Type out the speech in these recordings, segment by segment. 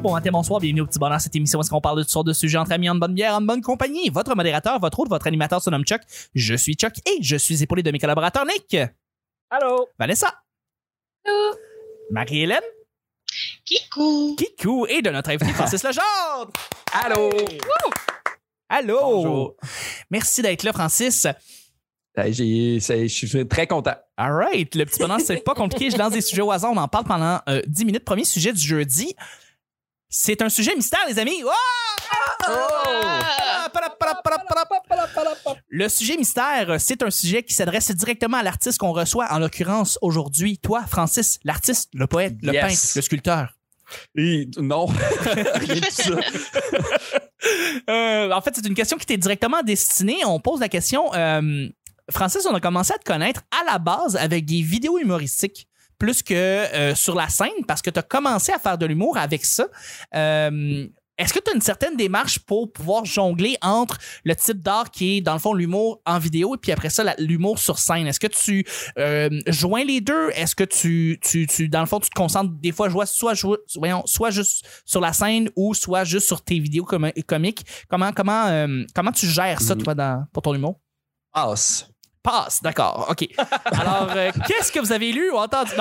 bonjour, bon matin, bonsoir, bienvenue au petit bonheur, cette émission où est-ce qu'on parle de toutes sortes de sujets entre amis, en bonne bière, en bonne compagnie. Votre modérateur, votre hôte, votre animateur se nomme Chuck. Je suis Chuck et je suis épaulé de mes collaborateurs Nick, Allô? Vanessa, Allô? Marie-Hélène, Kikou! Kikou et de notre invité Francis Legendre. Allô? Allô! Bonjour. Merci d'être là, Francis. J'ai- c'est- Je suis très content. All right. Le petit bonheur, c'est pas compliqué. Je lance des sujets au hasard. On en parle pendant euh, 10 minutes. Premier sujet du jeudi. C'est un sujet mystère, les amis. Oh! Ah, para, para. Le sujet mystère, c'est un sujet qui s'adresse directement à l'artiste qu'on reçoit, en l'occurrence aujourd'hui, toi, Francis, l'artiste, le poète, le Yes. peintre, le sculpteur. Et non. Euh, en fait, c'est une question qui t'est directement destinée. On pose la question. euh, Francis, on a commencé à te connaître à la base avec des vidéos humoristiques plus que euh, sur la scène parce que tu as commencé à faire de l'humour avec ça. Euh, est-ce que tu as une certaine démarche pour pouvoir jongler entre le type d'art qui est, dans le fond, l'humour en vidéo et puis après ça, l'humour sur scène? Est-ce que tu euh, joins les deux? Est-ce que tu, tu, tu, dans le fond, tu te concentres des fois soit, voyons, soit juste sur la scène ou soit juste sur tes vidéos com- comiques? Comment, comment, euh, comment tu gères ça, Mhm. toi, dans, pour ton humour? Passe, d'accord, OK. Alors, euh, qu'est-ce que vous avez lu ou entendu?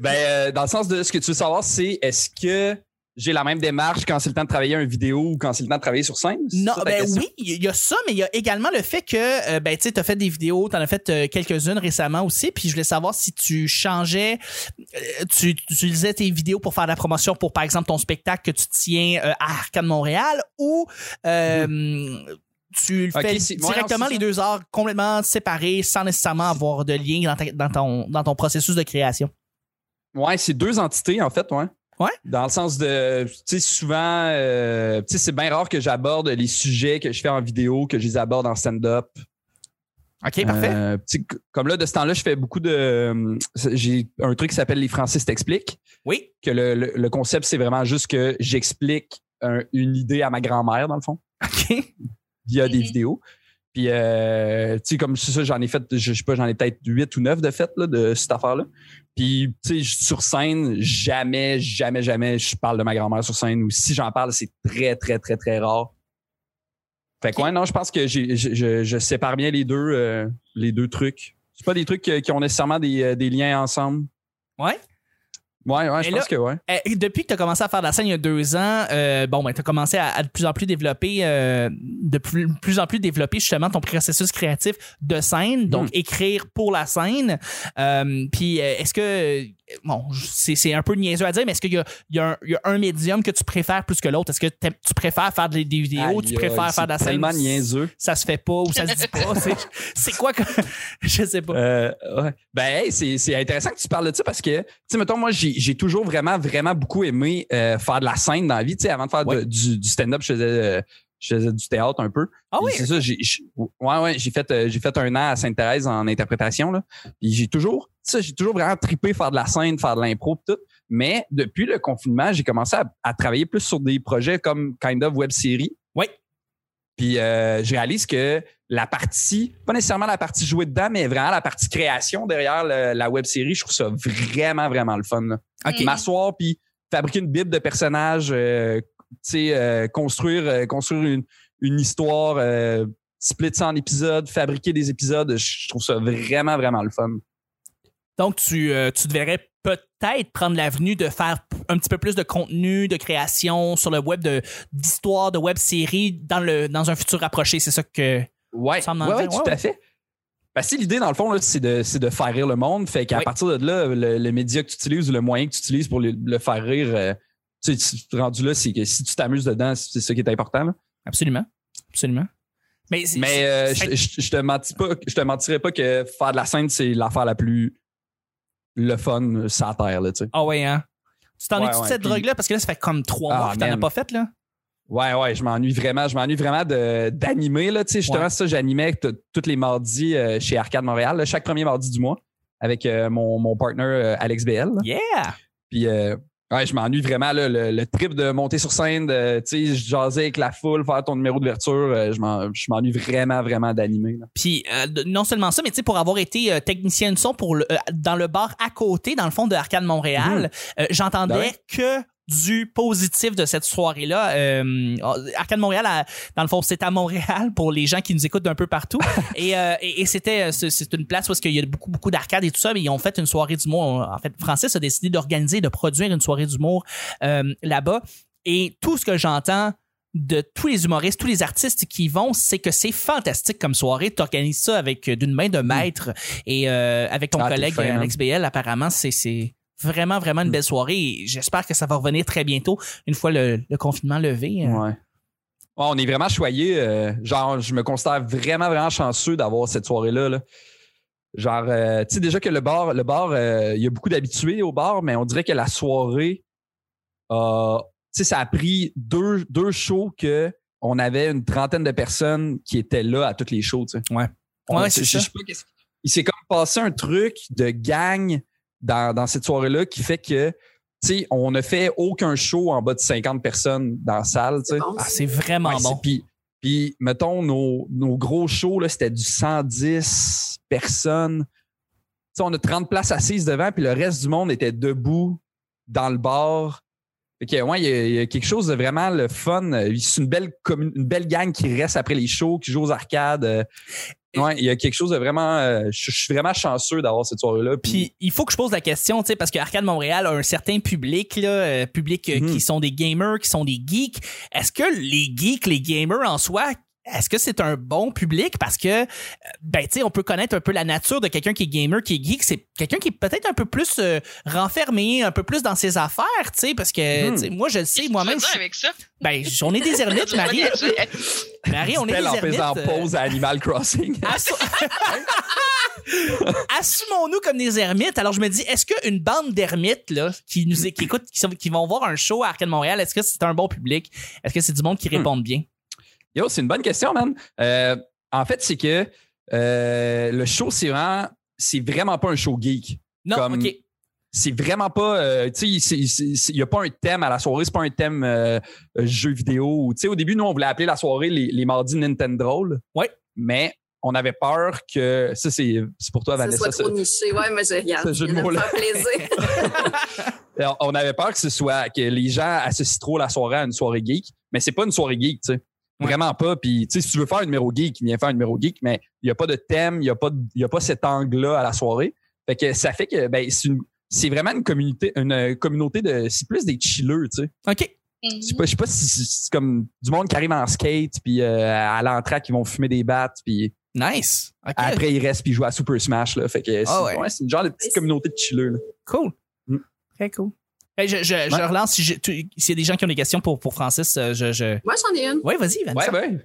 Ben, euh, dans le sens de ce que tu veux savoir, c'est est-ce que j'ai la même démarche quand c'est le temps de travailler une vidéo ou quand c'est le temps de travailler sur scène? Non, ben question? oui, il y a ça, mais il y a également le fait que, euh, ben, tu sais, t'as fait des vidéos, t'en as fait euh, quelques-unes récemment aussi, puis je voulais savoir si tu changeais, euh, tu, tu utilisais tes vidéos pour faire de la promotion pour, par exemple, ton spectacle que tu tiens euh, à Arcade Montréal, ou euh, tu le Ok, fais ouais, directement les deux arts complètement séparés, sans nécessairement avoir de lien dans, ta- dans ton, dans ton processus de création. Ouais, c'est deux entités, en fait, ouais. Ouais. Dans le sens de, tu sais, souvent, euh, tu sais, c'est bien rare que j'aborde les sujets que je fais en vidéo, que je les aborde en stand-up. OK, parfait. Euh, comme là, de ce temps-là, je fais beaucoup de. euh, J'ai un truc qui s'appelle Les Francis t'expliquent. Oui. Que le, le- le concept, c'est vraiment juste que j'explique un- une idée à ma grand-mère, dans le fond, OK. Via des Mhm. vidéos. Puis, euh, tu sais, comme c'est ça, j'en ai fait, je sais pas, j'en ai peut-être huit ou neuf de fait, là, de cette affaire-là. Puis, tu sais, sur scène, jamais, jamais, jamais je parle de ma grand-mère sur scène. Ou si j'en parle, c'est très, très, très, très rare. Fait que, Ok. ouais, non, je pense que je, je, je sépare bien les deux, euh, les deux trucs. C'est pas des trucs qui ont nécessairement des, euh, des liens ensemble. Ouais. Ouais, ouais, je pense que ouais. Euh, depuis que tu as commencé à faire de la scène il y a deux ans, euh, bon, ben, tu as commencé à, à de plus en plus développer, euh, de plus, plus en plus développer justement ton processus créatif de scène, donc Mm. écrire pour la scène. Euh, Puis, euh, est-ce que, bon, c'est un peu niaiseux à dire, mais est-ce qu'il y y, y a un médium que tu préfères plus que l'autre? Est-ce que tu préfères faire des, des vidéos, tu préfères faire de la c'est scène? tellement niaiseux. Ça se fait pas ou ça se dit pas? C'est- quoi que. Je sais pas. Ouais. Ben, hey, c'est intéressant que tu parles de ça parce que, tu sais, mettons, moi, j'ai, j'ai toujours vraiment, vraiment beaucoup aimé euh, faire de la scène dans la vie. Tu sais, avant de faire de- du, du stand-up, je faisais, euh, je faisais du théâtre un peu. Ah oui? C'est ça, j'ai, ouais, ouais, j'ai fait, euh, j'ai fait un an à Sainte-Thérèse en interprétation, là. Puis j'ai toujours, ça, j'ai toujours vraiment trippé faire de la scène, faire de l'impro, tout. Mais depuis le confinement, j'ai commencé à, à travailler plus sur des projets comme kind of web série. Oui. Puis euh, je réalise que la partie, pas nécessairement la partie jouer dedans, mais vraiment la partie création derrière le- la web série, je trouve ça vraiment, vraiment le fun. là. OK. M'asseoir puis fabriquer une bible de personnages, euh, tu sais, euh, construire, euh, construire une, une histoire, euh, split ça en épisodes, fabriquer des épisodes, je trouve ça vraiment, vraiment le fun. Donc, tu, euh, tu devrais peut-être prendre l'avenue de faire un petit peu plus de contenu, de création sur le web, d'histoire, de, web série dans, le, dans un futur rapproché. C'est ça que. Ouais, Semble ouais, dire, tout ouais, à fait. Parce que l'idée, dans le fond, c'est de, c'est de faire rire le monde. Fait qu'à Oui. partir de là, le, le média que tu utilises ou le moyen que tu utilises pour le, le faire rire, euh, tu sais, rendu là, c'est que si tu t'amuses dedans, c'est ça qui est important. là. Absolument. Absolument. Mais, Mais euh, je, je te mentis pas, je te mentirais pas que faire de la scène, c'est l'affaire la plus le fun la terre, là, tu sais. Ah ouais, hein? Tu t'en Ouais, es de cette puis- drogue-là? Parce que là, ça fait comme trois Ah, mois que t'en as pas fait, là. Ouais, ouais, je m'ennuie vraiment. Je m'ennuie vraiment de, d'animer, là. Tu sais, justement, Ouais. ça, j'animais tous les mardis euh, chez Arcade Montréal, là, chaque premier mardi du mois, avec euh, mon, mon partner euh, Alex BL. là. Yeah! Puis, euh, Ouais, je m'ennuie vraiment, là, le, le trip de monter sur scène, de, tu sais, jaser avec la foule, faire ton numéro d'ouverture, euh, je m'en- je m'ennuie vraiment, vraiment d'animer. là. Puis euh, non seulement ça, mais tu sais, pour avoir été euh, technicien de son pour le, euh, dans le bar à côté, dans le fond de Arcade Montréal, euh, j'entendais Ben que du positif de cette soirée-là. Euh, Arcade Montréal, à- dans le fond, c'est à Montréal pour les gens qui nous écoutent d'un peu partout. et euh, et, et c'était, c'est c'est une place où il y a beaucoup, beaucoup d'arcades et tout ça, mais ils ont fait une soirée d'humour. En fait, Francis a décidé d'organiser, de produire une soirée d'humour euh, là-bas. Et tout ce que j'entends de tous les humoristes, tous les artistes qui y vont, c'est que c'est fantastique comme soirée. Tu organises ça avec euh, d'une main de maître et euh, avec ton Ah, collègue fin, hein. Alex BL, apparemment, c'est vraiment, vraiment une belle soirée. J'espère que ça va revenir très bientôt, une fois le, le confinement levé. Euh, Ouais. Ouais, on est vraiment choyé. euh, genre, je me considère vraiment, vraiment chanceux d'avoir cette soirée-là. là. Genre, euh, tu sais, déjà que le bar, le bar, euh, il y a beaucoup d'habitués au bar, mais on dirait que la soirée, tu sais, ça a pris deux, deux shows que on avait une trentaine de personnes qui étaient là à toutes les shows, tu sais. Ouais. Ouais, c'est je ça. sais pas qu'est-ce- Il s'est comme passé un truc de gang dans, dans cette soirée-là qui fait que, tu sais, on ne fait aucun show en bas de 50 personnes dans la salle, tu sais. Bon, Ah, c'est vraiment Ouais, c'est- bon. Puis, puis, mettons, nos, nos gros shows, là, c'était du 110 personnes. Tu sais, on a 30 places assises devant, puis le reste du monde était debout dans le bar. Fait que, ouais, il y, a- il y a quelque chose de vraiment le fun. C'est une belle, une belle gang qui reste après les shows, qui joue aux arcades. Euh, Ouais, il y a quelque chose de vraiment. euh, je je suis vraiment chanceux d'avoir cette soirée-là. Puis, Puis il faut que je pose la question, tu sais, parce que Arcade Montréal a un certain public, là, euh, public euh, Mhm. qui sont des gamers, qui sont des geeks. Est-ce que les geeks, les gamers en soi, est-ce que c'est un bon public? Parce que, euh, ben, tu sais, on peut connaître un peu la nature de quelqu'un qui est gamer, qui est geek. C'est quelqu'un qui est peut-être un peu plus euh, renfermé, un peu plus dans ses affaires, tu sais, parce que, tu sais, moi, je le sais, moi-même, ben, on est des ermites, Marie. Marie, on est des elle en ermites. faisant euh, pause à Animal Crossing. Assu- Assumons-nous comme des ermites. Alors je me dis, est-ce qu'une bande d'ermites là qui nous qui écoutent, qui, sont- qui vont voir un show à Arcade Montréal, est-ce que c'est un bon public? Est-ce que c'est du monde qui répond bien? Yo, c'est une bonne question, man. Euh, en fait, c'est que euh, le show, c'est vraiment, c'est vraiment pas un show geek. Non, Comme- ok. C'est vraiment pas, euh, tu sais, il n'y a pas un thème à la soirée, c'est pas un thème jeu vidéo. Tu sais, au début, nous, on voulait appeler la soirée les, les mardis Nintendo. Ouais. Mais on avait peur que, ça, c'est pour toi, ça Vanessa. soit ça- trop niché. Ouais, mais je regarde. Ce jeu de faire plaisir. On avait peur que ce soit que les gens associent trop la soirée à une soirée geek, mais c'est pas une soirée geek, tu sais. Vraiment pas. Puis, tu sais, si tu veux faire un numéro geek, viens faire un numéro geek, mais il n'y a pas de thème, il n'y a, pas de- il y a pas cet angle-là à la soirée. Fait que ça fait que ben, c'est une- c'est vraiment une communauté, une euh, communauté de. C'est plus des chilleux, tu sais. Ok. Mhm. Je sais pas, je sais pas si c'est comme du monde qui arrive en skate, puis euh, à l'entrée qui vont fumer des battes, puis Nice. Ok. après ils restent puis ils jouent à Super Smash. Là. Fait que c'est Ah ouais. ouais, c'est une genre de petite communauté de chilleux. là. Cool. Mm. Très cool. Hey, je, je, je Ouais. relance si j'ai- tu- s'il y a des gens qui ont des questions pour, pour Francis. euh, Je, je... Moi, j'en ai une. Ouais, vas-y, Vanessa. Ouais, ben.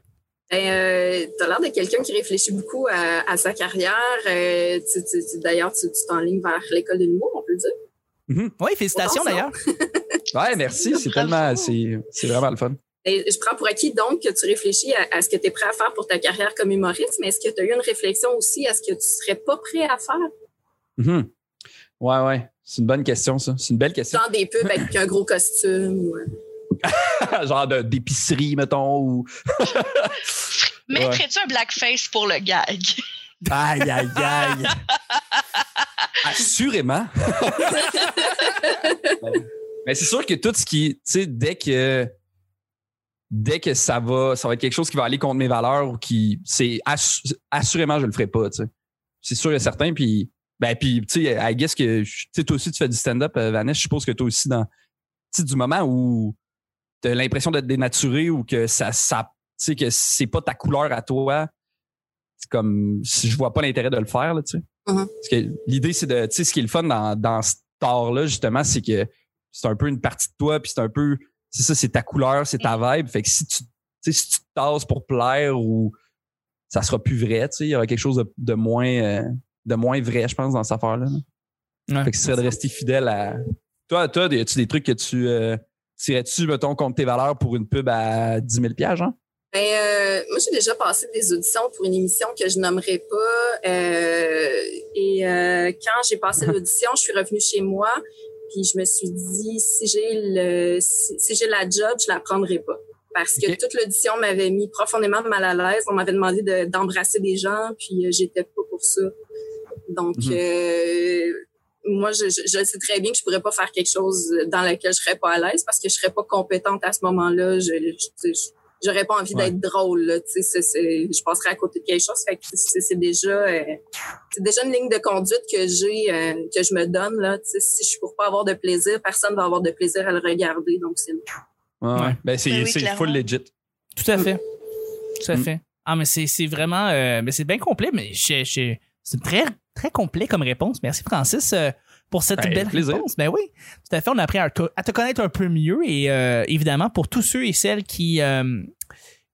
Ben, euh, t'as l'air de quelqu'un qui réfléchit beaucoup à, à sa carrière. Euh, tu- tu- tu- D'ailleurs, tu tu t'enlignes vers l'école de l'humour, on peut le dire. Ouais, félicitations Attention. d'ailleurs. Ouais, merci. C'est tellement, c'est, vraiment le fun. Et je prends pour acquis donc que tu réfléchis à, à ce que tu es prêt à faire pour ta carrière comme humoriste, mais est-ce que tu as eu une réflexion aussi à ce que tu serais pas prêt à faire? Mhm. Ouais, ouais. C'est une bonne question, ça. C'est une belle question. dans des pubs avec un gros costume? ou, Genre de- d'épicerie, mettons, ou. Mettrais-tu un blackface pour le gag? Aïe, aïe, aïe. Assurément. Mais c'est sûr que tout ce qui. Tu sais, dès que. Dès que ça va, ça va être quelque chose qui va aller contre mes valeurs ou qui. C'est assu- assurément, je le ferai pas, tu sais. C'est sûr et certain. Puis. Ben, puis, tu sais, I guess que. Tu sais, toi aussi, tu fais du stand-up, euh, Vanessa. Je suppose que toi aussi, dans. Tu sais, du moment où tu as l'impression d'être dénaturé ou que ça. ça tu sais, que c'est pas ta couleur à toi, c'est comme. Si je vois pas l'intérêt de le faire, là, tu sais. Mhm. Parce que l'idée, c'est de. Tu sais, ce qui est le fun dans, dans cet art-là, justement, c'est que c'est un peu une partie de toi, puis c'est un peu. C'est ça, c'est ta couleur, c'est ta vibe. Fait que si tu. Tu sais, si tu te tasses pour plaire ou ça sera plus vrai, tu sais, il y aura quelque chose de, de moins. euh, de moins vrai, je pense, dans cette affaire-là. là. Ouais. Fait que ce serait de rester fidèle à. Toi, toi, as-tu des trucs que tu. Euh, Tirais-tu, mettons, contre tes valeurs pour une pub à 10 000 genre? Ben, euh, moi, j'ai déjà passé des auditions pour une émission que je nommerai pas. euh, et euh, quand j'ai passé l'audition, je suis revenue chez moi. puis je me suis dit si j'ai le si, si j'ai la job, je la prendrai pas parce que toute l'audition m'avait mis profondément mal à l'aise. On m'avait demandé de- d'embrasser des gens, puis euh, j'étais pas pour ça. Donc, Mhm. euh, moi, je, sais très bien que je pourrais pas faire quelque chose dans lequel je serais pas à l'aise parce que je serais pas compétente à ce moment-là. Je, je, je- j'aurais pas envie Ouais. d'être drôle. Là, je passerais à côté de quelque chose. Fait que c'est, c'est déjà, euh, c'est déjà une ligne de conduite que j'ai, euh, que je me donne. Là, tu sais, si je suis pour pas avoir de plaisir, personne va avoir de plaisir à le regarder. Donc, c'est Ouais. Ben, c'est Ben oui, full legit. Tout à fait. Tout à Mm. fait. Ah, mais c'est c'est vraiment. euh, mais c'est bien complet, mais c'est très, très complet comme réponse. Merci, Francis, euh, pour cette Ben, belle plaisir. réponse. Ben oui, tout à fait. On a appris à, te- à te connaître un peu mieux et euh, évidemment, pour tous ceux et celles qui. euh,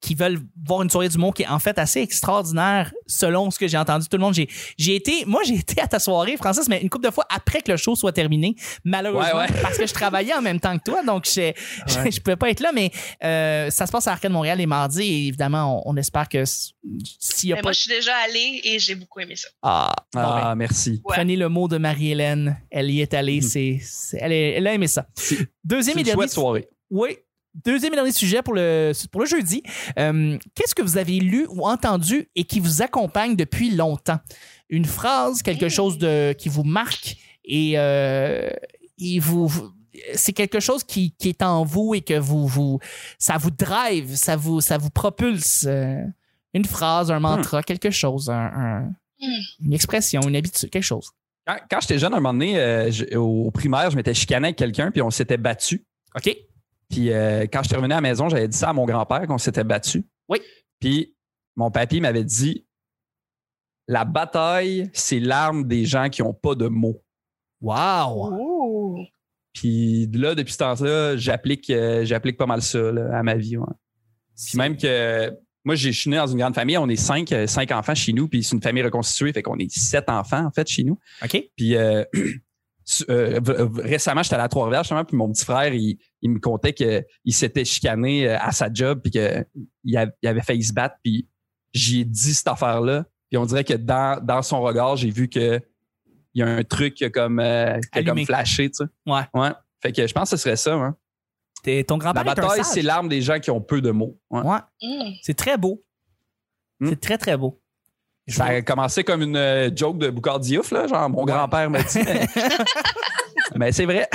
qui veulent voir une soirée d'humour qui est en fait assez extraordinaire selon ce que j'ai entendu tout le monde j'ai j'ai été moi j'ai été à ta soirée Francis mais une couple de fois après que le show soit terminé malheureusement Ouais, ouais. parce que je travaillais en même temps que toi donc je pouvais pas être là mais euh, ça se passe à Arcade Montréal les mardis et évidemment on, on espère que s'il y a Mais pas moi, je suis déjà allée et j'ai beaucoup aimé ça. ah, bon, ben, Ah, merci. Ouais. prenez le mot de Marie-Hélène elle y est allée c'est c'est- elle, est- elle a aimé ça deuxième c'est et une dernier chouette soirée. oui. Deuxième et dernier sujet pour le, pour le jeudi. Euh, Qu'est-ce que vous avez lu ou entendu et qui vous accompagne depuis longtemps? Une phrase, quelque chose de, qui vous marque et, euh, et vous, c'est quelque chose qui, qui est en vous et que vous, vous, ça vous drive, ça vous, ça vous propulse. euh, une phrase, un mantra, quelque chose, un- un- Hmm. une expression, une habitude, quelque chose. Quand, quand j'étais jeune, un moment donné, euh, je- au primaire, je m'étais chicané avec quelqu'un, puis on s'était battu. OK? Puis euh, quand je suis revenu à la maison, j'avais dit ça à mon grand-père qu'on s'était battu. Oui. Puis mon papy m'avait dit La bataille, c'est l'arme des gens qui n'ont pas de mots. Wow! Ouh. Puis là, depuis ce temps-là, j'applique euh, j'applique pas mal ça là, à ma vie. ouais. Puis même que moi, j'ai- je suis né dans une grande famille, on est cinq, euh, cinq enfants chez nous, puis c'est une famille reconstituée, fait qu'on est sept enfants en fait chez nous. OK? Puis euh, euh, v- récemment, j'étais allé à Trois-Rivières, justement, puis mon petit frère, il, il me contait qu'il s'était chicané euh, à sa job, puis qu'il avait, il avait failli se battre, puis j'y ai dit cette affaire-là. Puis on dirait que dans, dans son regard, j'ai vu que il y a un truc qui a comme, euh, qui a comme Allumé. flashé, tu sais. Ouais. Ouais. Fait que je pense que ce serait ça. Hein. T'es- Ton La grand-père un bataille, c'est l'arme des gens qui ont peu de mots. Ouais. Ouais. C'est très beau. Hmm. C'est très, très beau. Je Ça a commencé comme une euh, joke de Boucard Diouf, là, genre mon Ouais. grand-père m'a dit. mais- Mais c'est vrai.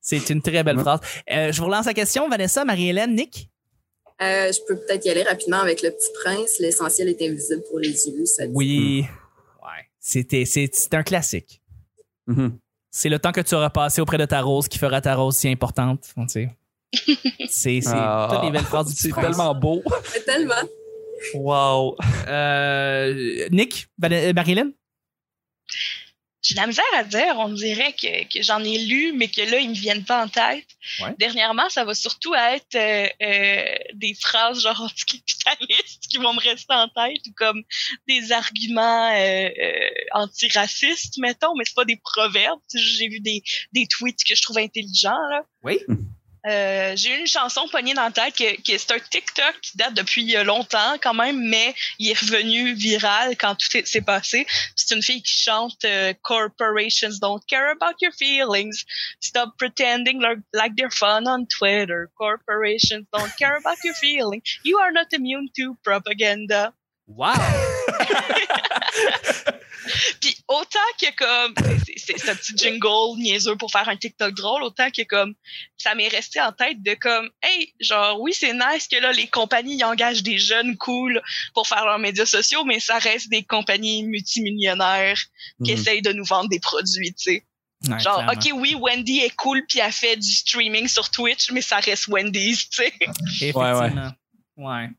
C'est une très belle Ouais. phrase. Euh, je vous relance la question, Vanessa, Marie-Hélène, Nick? Euh, je peux peut-être y aller rapidement avec le petit prince. L'essentiel est invisible pour les yeux. Ça dit. Oui. Ouais. C'était, c'est, c'est un classique. Mhm. C'est le temps que tu auras passé auprès de ta rose qui fera ta rose si importante. Tu sais. C'est, c'est Ah, toutes les belles phrases du petit C'est tellement beau. Tellement. Wow. Euh, Nick, euh, Marie-Hélène? J'ai de la misère à dire. On dirait que, que j'en ai lu, mais que là, ils me viennent pas en tête. Ouais. Dernièrement, ça va surtout être euh, euh, des phrases genre anticapitalistes qui vont me rester en tête ou comme des arguments euh, euh, antiracistes, mettons, mais c'est pas des proverbes. J'ai vu des, des tweets que je trouve intelligents, là. Oui. Euh, j'ai une chanson poignée dans la tête que, que c'est un TikTok qui date depuis euh, longtemps quand même, mais il est revenu viral quand tout est- s'est passé. C'est une fille qui chante euh, Corporations don't care about your feelings. Stop pretending like they're fun on Twitter. Corporations don't care about your feelings. You are not immune to propaganda. Wow. Puis autant que comme c'est- un petit jingle niaiseux pour faire un TikTok drôle, autant que comme ça m'est resté en tête de comme hey genre oui c'est nice que là les compagnies ils engagent des jeunes cool pour faire leurs médias sociaux, mais ça reste des compagnies multimillionnaires qui Mhm. essayent de nous vendre des produits, tu sais. Ouais, Genre clairement. ok oui Wendy est cool puis elle fait du streaming sur Twitch, mais ça reste Wendy's, tu sais. Effectivement. Ouais,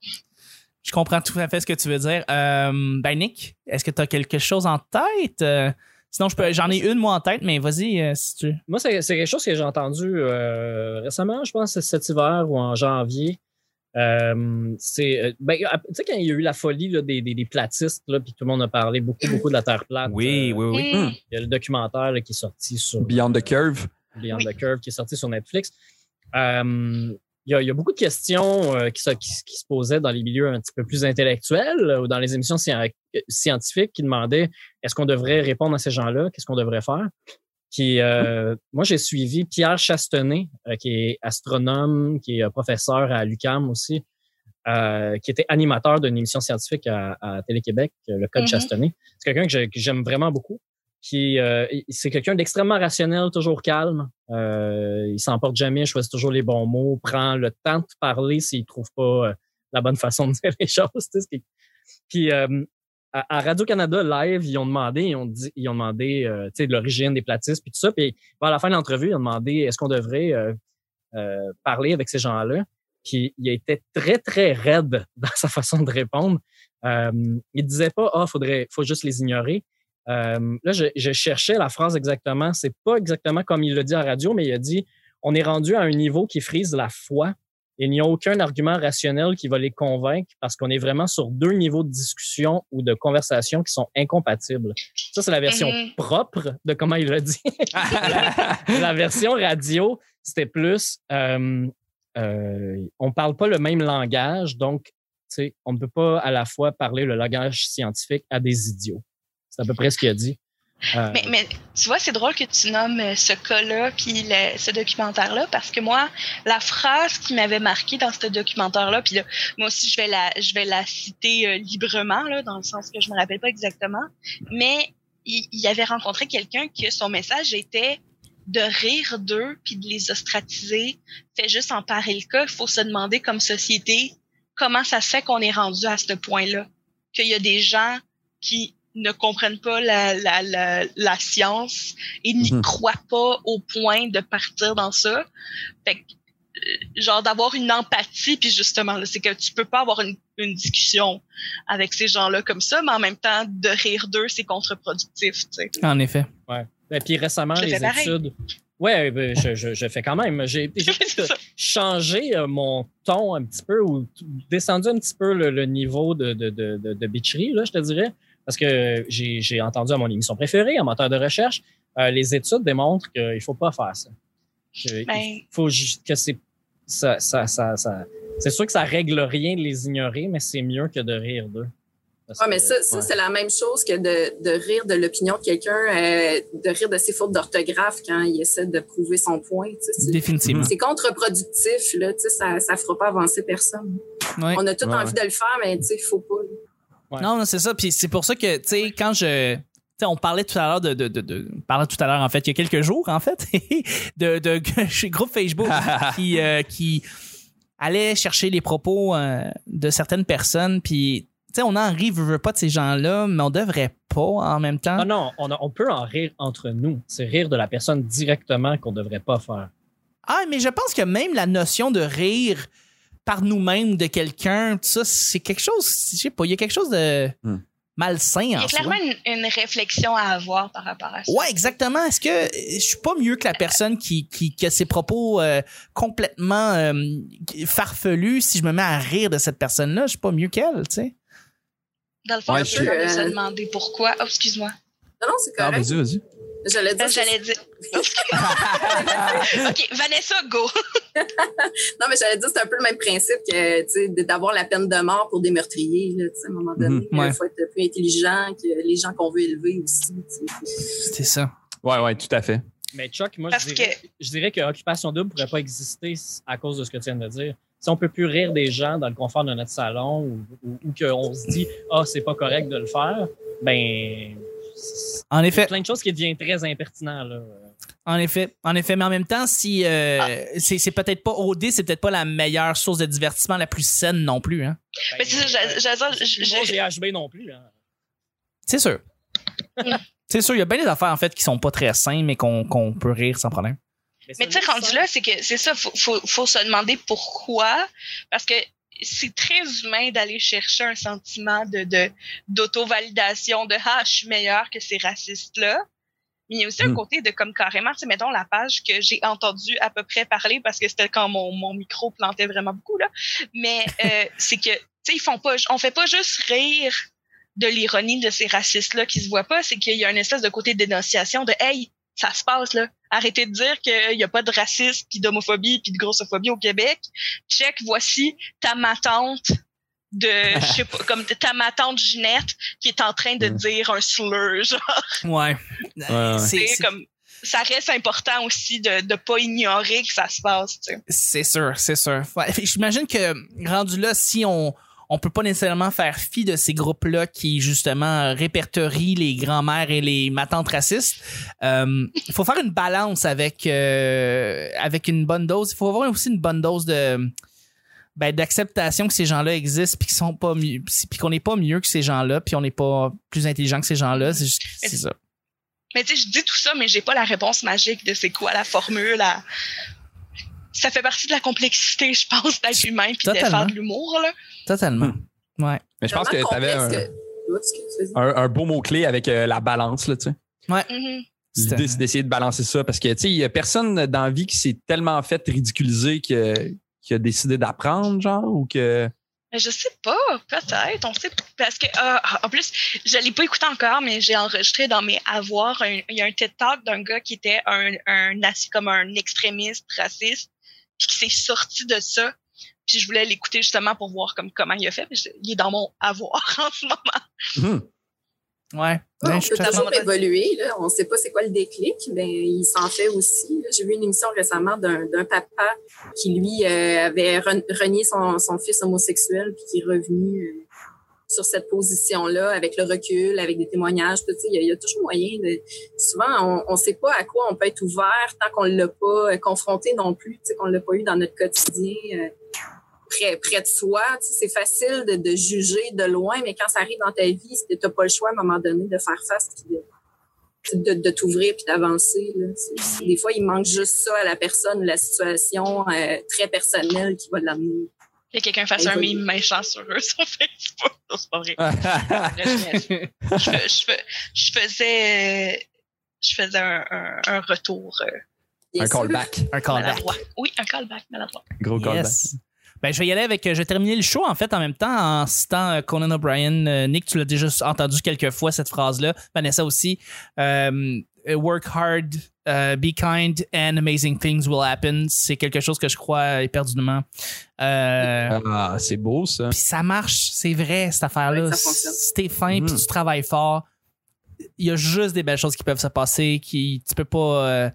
Je comprends tout à fait ce que tu veux dire. Euh, ben, Nick, est-ce que tu as quelque chose en tête? Euh, sinon, je peux, j'en ai une, moi, en tête, mais vas-y, euh, si tu Moi, c'est c'est quelque chose que j'ai entendu euh, récemment, je pense, cet hiver ou en janvier. Euh, c'est ben, tu sais quand il y a eu la folie là, des, des, des platistes là puis tout le monde a parlé beaucoup beaucoup de la terre plate Oui, euh, oui, oui. Mm. il y a le documentaire là, qui est sorti sur Beyond the Curve. Beyond Oui. the Curve qui est sorti sur Netflix Euh, il y, a, il y a beaucoup de questions euh, qui, se, qui, se- qui se posaient dans les milieux un petit peu plus intellectuels euh, ou dans les émissions scien- scientifiques qui demandaient est-ce qu'on devrait répondre à ces gens-là? Qu'est-ce qu'on devrait faire? Qui, euh, moi, j'ai suivi Pierre Chastenay, euh, qui est astronome, qui est professeur à l'UCAM aussi, qui était animateur d'une émission scientifique à, à Télé-Québec, le Code Mhm. Chastenay. C'est quelqu'un que j'aime vraiment beaucoup. Qui, euh, c'est quelqu'un d'extrêmement rationnel, toujours calme. Euh, il s'emporte jamais, choisit toujours les bons mots, prend le temps de parler s'il trouve pas euh, la bonne façon de dire les choses. Puis euh, à, à Radio-Canada Live, ils ont demandé, ils ont dit, ils ont demandé euh, tu sais, de l'origine des platistes puis tout ça. Puis à la fin de l'entrevue, ils ont demandé est-ce qu'on devrait euh, parler avec ces gens-là? Puis il était très, très raide dans sa façon de répondre. Euh, il disait pas Ah, faudrait, faut juste les ignorer. Euh, là, je, je cherchais la phrase exactement. C'est pas exactement comme il l'a dit à la radio, mais il a dit on est rendu à un niveau qui frise la foi. Il n'y a aucun argument rationnel qui va les convaincre parce qu'on est vraiment sur deux niveaux de discussion ou de conversation qui sont incompatibles. Ça, c'est la version Mhm. propre de comment il l'a dit. la version radio, c'était plus euh, euh, on parle pas le même langage, donc on ne peut pas à la fois parler le langage scientifique à des idiots. C'est à peu près ce qu'il a dit. Euh, Mais, mais tu vois, c'est drôle que tu nommes euh, ce cas-là puis le- ce documentaire-là parce que moi, la phrase qui m'avait marqué dans ce documentaire-là, puis là, moi aussi je vais la, je vais la citer euh, librement là, dans le sens que je me rappelle pas exactement, mais il, il avait rencontré quelqu'un que son message était de rire d'eux puis de les ostratiser. Fait juste en parer le cas, il faut se demander comme société comment ça se fait qu'on est rendu à ce point-là, qu'il y a des gens qui ne comprennent pas la, la, la, la science et n'y Mhm. croient pas au point de partir dans ça. Fait que, euh, genre d'avoir une empathie, puis justement, là, c'est que tu peux pas avoir une, une discussion avec ces gens-là comme ça, mais en même temps, de rire d'eux, c'est contre-productif, tu sais. En effet. Et puis récemment, Je les fais pareil. études. Ouais, ben, je, je, je fais quand même. J'ai changé euh, mon ton un petit peu ou descendu un petit peu le, le niveau de, de, de, de, de bitcherie, là, je te dirais. Parce que j'ai entendu à mon émission préférée, en moteur de recherche, euh, les études démontrent qu'il faut pas faire ça. Que- Ben. Il faut juste que c'est ça, ça, ça, ça- c'est sûr que ça règle rien de les ignorer, mais c'est mieux que de rire d'eux. Ouais, mais ça, ça ouais. c'est la même chose que de, de rire de l'opinion de quelqu'un, euh, de rire de ses fautes d'orthographe quand il essaie de prouver son point. tu sais. C'est- Définitivement. C'est contre-productif, là, tu sais, ça ne fera pas avancer personne. Ouais. On a tout Ouais, envie de le faire, mais tu sais, il faut pas. Ouais. Non, non, c'est ça. Puis c'est pour ça que, tu sais, quand je. Tu sais, on parlait tout à l'heure de, de, de, parlait tout à l'heure, en fait, il y a quelques jours, en fait, de, de, chez groupe Facebook qui, euh, qui allait chercher les propos euh, de certaines personnes. Puis, tu sais, on en rit, veut, veut pas de ces gens-là, mais on devrait pas en même temps. Ah non, on, a- on peut en rire entre nous. C'est rire de la personne directement qu'on devrait pas faire. Ah, mais je pense que même la notion de rire par nous-mêmes de quelqu'un, tout ça, c'est quelque chose, je sais pas, il y a quelque chose de Hmm. malsain Il y en a clairement une, une réflexion à avoir par rapport à ça. Ouais, exactement. Est-ce que je suis pas mieux que la personne qui, qui, qui a ses propos euh, complètement euh, farfelus si je me mets à rire de cette personne-là? Je suis pas mieux qu'elle, tu sais. Dans le fond, Ouais, on je peut suis- se demander pourquoi. Oh, excuse-moi. Non, non, c'est Ah, correct. vas-y, vas-y. J'allais dire. Euh, J'allais dire. ok, Vanessa, go. Non, mais j'allais dire, c'est un peu le même principe que, tu sais, de- d'avoir la peine de mort pour des meurtriers, là, tu sais, à un moment donné. Il Mhm, ouais. faut être plus intelligent que les gens qu'on veut élever aussi, tu sais. C'est ça. Ouais, ouais, tout à fait. Mais Chuck, moi, Parce je dirais, je dirais que Occupation Double pourrait pas exister à cause de ce que tu viens de dire. Si on peut plus rire des gens dans le confort de notre salon ou, ou, ou qu'on se dit « Ah, c'est pas correct de le faire », ben... En effet, plein de choses qui deviennent très impertinentes, là. en effet, en effet. Mais en même temps, si euh, Ah. c'est peut-être pas OD, c'est peut-être pas la meilleure source de divertissement, la plus saine non plus. Hein. Mais c'est ça, GHB non plus, hein. C'est sûr. C'est sûr, il y a bien des affaires en fait qui sont pas très saines, mais qu'on peut rire sans problème. Mais tu sais, rendu là, c'est que c'est ça, faut, faut, faut se demander pourquoi. Parce que c'est très humain d'aller chercher un sentiment de de- d'auto-validation, de, ah, je suis meilleur que ces racistes-là. Mais il y a aussi un Mm. côté de comme carrément, tu sais, mettons la page que j'ai entendu à peu près parler parce que c'était quand mon, mon micro plantait vraiment beaucoup, là. Mais euh, c'est que, tu sais, ils font pas, on fait pas juste rire de l'ironie de ces racistes-là qui se voient pas, c'est qu'il y a une espèce de côté de dénonciation de, hey, ça se passe, là. Arrêtez de dire qu'il n'y a pas de racisme, puis d'homophobie, puis de grossophobie au Québec. Check, voici ta ma tante de, je sais pas, comme ta ma tante Ginette qui est en train de Mm. dire un slur, genre. Ouais. ouais. C'est- comme, ça reste important aussi de ne pas ignorer que ça se passe. Tu sais. C'est sûr, c'est sûr. Ouais, J'imagine que rendu là, si on on peut pas nécessairement faire fi de ces groupes-là qui justement répertorient les grands-mères et les matantes racistes. Euh, Il faut faire une balance avec euh, avec une bonne dose. Il faut avoir aussi une bonne dose de ben, d'acceptation que ces gens-là existent puis qu'ils sont pas mieux puis qu'on n'est pas mieux que ces gens-là puis on n'est pas plus intelligent que ces gens-là. C'est juste- c'est ça. Mais tu sais, je dis tout ça, mais j'ai pas la réponse magique de c'est quoi la formule. Ça fait partie de la complexité, je pense, d'être humain puis de faire de l'humour. là. Totalement. Ouais. Mais je pense que tu avais un, que- un, un beau mot-clé avec euh, la balance, là, tu sais. Mhm. C'était- L'idée, c'est d'essayer de balancer ça parce que, tu sais, il y a personne dans la vie qui s'est tellement fait ridiculiser que, qui a décidé d'apprendre, genre, ou que. Mais je sais pas, peut-être, on sait pas. Parce que, euh, en plus, je l'ai pas écouté encore, mais j'ai enregistré dans mes avoirs, un- il y a un TED Talk d'un gars qui était un, un comme un extrémiste raciste, puis qui s'est sorti de ça. Puis je voulais l'écouter justement pour voir comme, comment il a fait. mais je- il est dans mon avoir en ce moment. Hum. Ouais. Ouais, Ouais, on je peut toujours évoluer. Là. On ne sait pas c'est quoi le déclic, mais il s'en fait aussi. J'ai vu une émission récemment d'un d'un papa qui, lui, euh, avait re- renié son, son fils homosexuel puis qui est revenu euh, sur cette position-là avec le recul, avec des témoignages. tout, tu sais, Il y, a- il y a toujours moyen de... Souvent, on ne sait pas à quoi on peut être ouvert tant qu'on ne l'a pas euh, confronté non plus, tu sais, qu'on ne l'a pas eu dans notre quotidien. euh, près, près de soi. Tu sais, c'est facile de, de juger de loin, mais quand ça arrive dans ta vie, tu n'as pas le choix à un moment donné de faire face puis de, de, de t'ouvrir puis d'avancer. là. C'est- c'est- Des fois, il manque juste ça à la personne, la situation euh, très personnelle qui va l'amener. Il y a quelqu'un qui fasse un meme méchant sur eux sur Facebook. C'est pas vrai. je, je, je, je faisais, je faisais un, un, un retour euh, un callback. Un callback. Oui, un callback maladroit. Gros callback. Ben, je vais y aller avec. euh, Je vais terminer le show, en fait, en même temps, en citant euh, Conan O'Brien. Euh, Nick, tu l'as déjà entendu quelques fois, cette phrase-là. Vanessa aussi. Euh, work hard, be kind, and amazing things will happen. C'est quelque chose que je crois éperdument. Euh, Ah, c'est beau, ça. Puis ça marche, c'est vrai, cette affaire-là. Ouais, si t'es fin puis Mhm. tu travailles fort, il y a juste des belles choses qui peuvent se passer. Qui, tu peux pas. euh,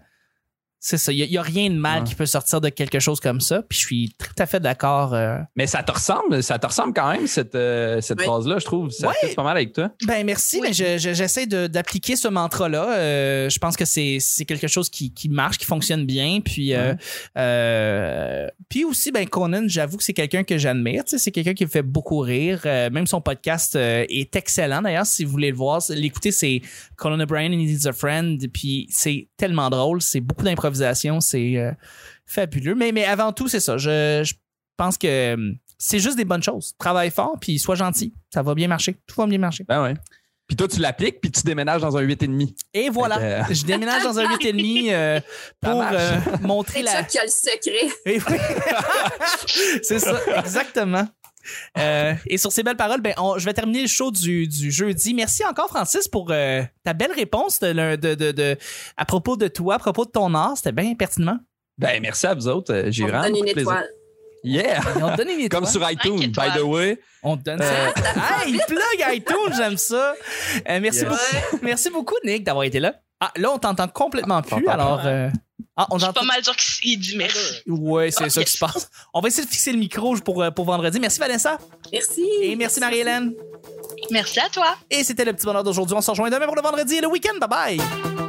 c'est ça. Il y, a- rien de mal Ouais. qui peut sortir de quelque chose comme ça. Puis je suis tout à fait d'accord. euh, Mais ça te ressemble, ça te ressemble quand même, cette, euh, cette Oui. phrase-là, je trouve. Ça fait pas mal avec toi. Ben merci, Oui. mais je- je- j'essaie d'appliquer ce mantra-là. Euh, je pense que c'est c'est quelque chose qui, qui marche, qui fonctionne bien. Puis euh, euh, puis aussi, ben Conan, j'avoue que c'est quelqu'un que j'admire. Tu sais, C'est quelqu'un qui me fait beaucoup rire. Euh, même son podcast euh, est excellent. D'ailleurs, si vous voulez le voir, l'écouter, c'est Conan O'Brien and He Needs a Friend. Puis c'est tellement drôle. C'est beaucoup d'improvisation. C'est euh, fabuleux. Mais, mais avant tout, c'est ça. Je, je pense que euh, c'est juste des bonnes choses. Travaille fort, puis sois gentil. Ça va bien marcher. Tout va bien marcher. Ben ouais. Puis toi, tu l'appliques, puis tu déménages dans un 8,5. Et voilà, que, je déménage dans un 8,5 euh, Ça pour euh, montrer C'est la. ça qui a le secret. Oui. C'est ça, exactement. Euh, et sur ces belles paroles, ben, on- je vais terminer le show du, du jeudi. Merci encore, Francis, pour euh, ta belle réponse de, de, de, de- à propos de toi, à propos de ton art. C'était bien pertinemment. Ben, merci à vous autres. Euh, J'ai On te vraiment donne une étoile. Yeah! Et on te donne une étoile. Comme sur iTunes, by the way. On te donne Euh, ça. Hey, il plug iTunes, j'aime ça. Euh, merci, Yes. beaucoup, merci beaucoup, Nick, d'avoir été là. Ah, là, on t'entend complètement plus. t'entend Alors, euh, ah, on Je suis pas mal sûr qu'il dit merci. Ouais, c'est ça qui se passe. On va essayer de fixer le micro pour, euh, pour vendredi. Merci, Vanessa. Merci. Et merci, Marie-Hélène. Merci à toi. Et c'était le petit bonheur d'aujourd'hui. On se rejoint demain pour le vendredi et le week-end. Bye bye.